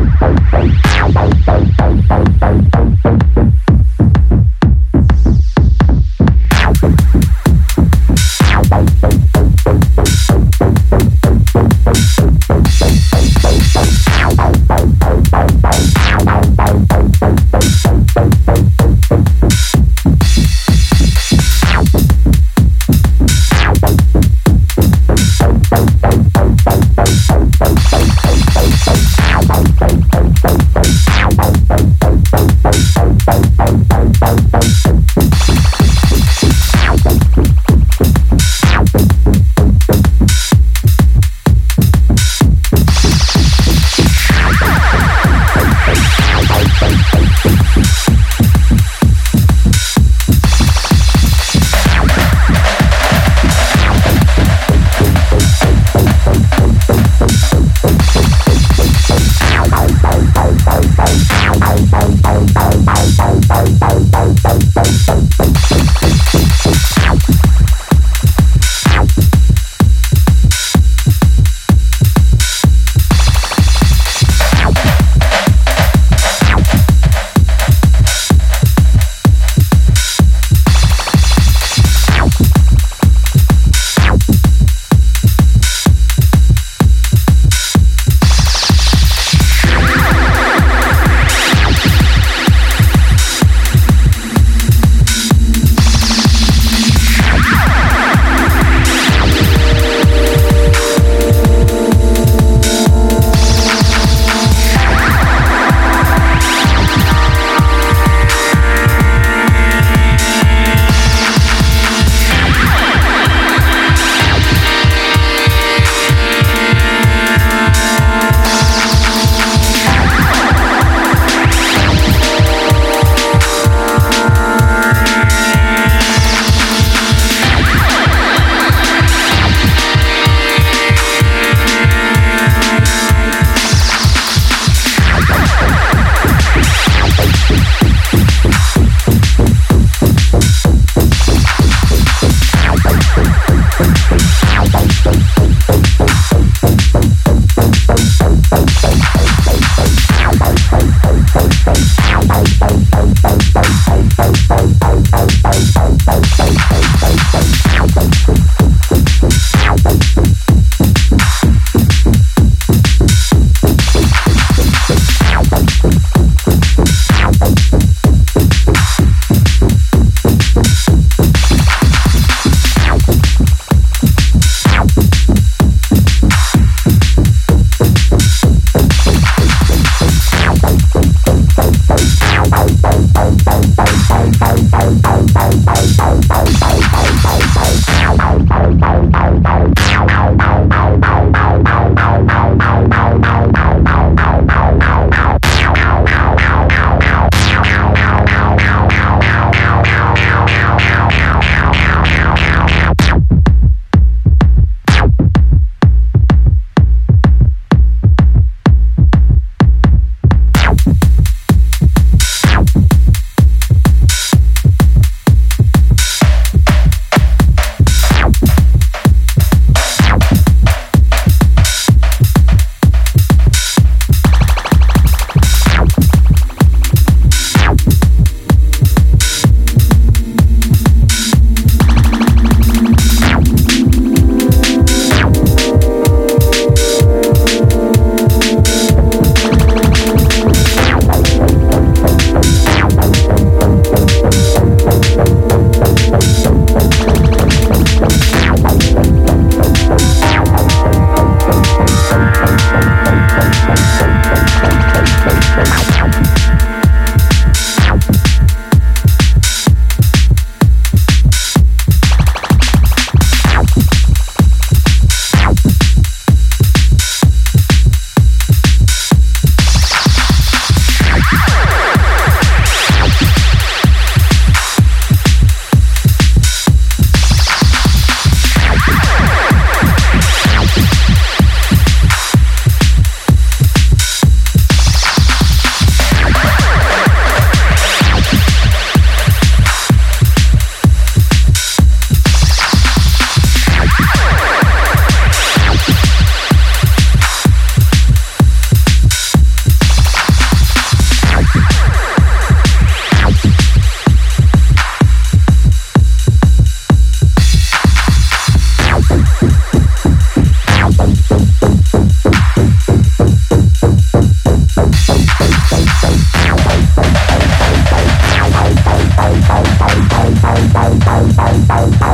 Bye. Bye.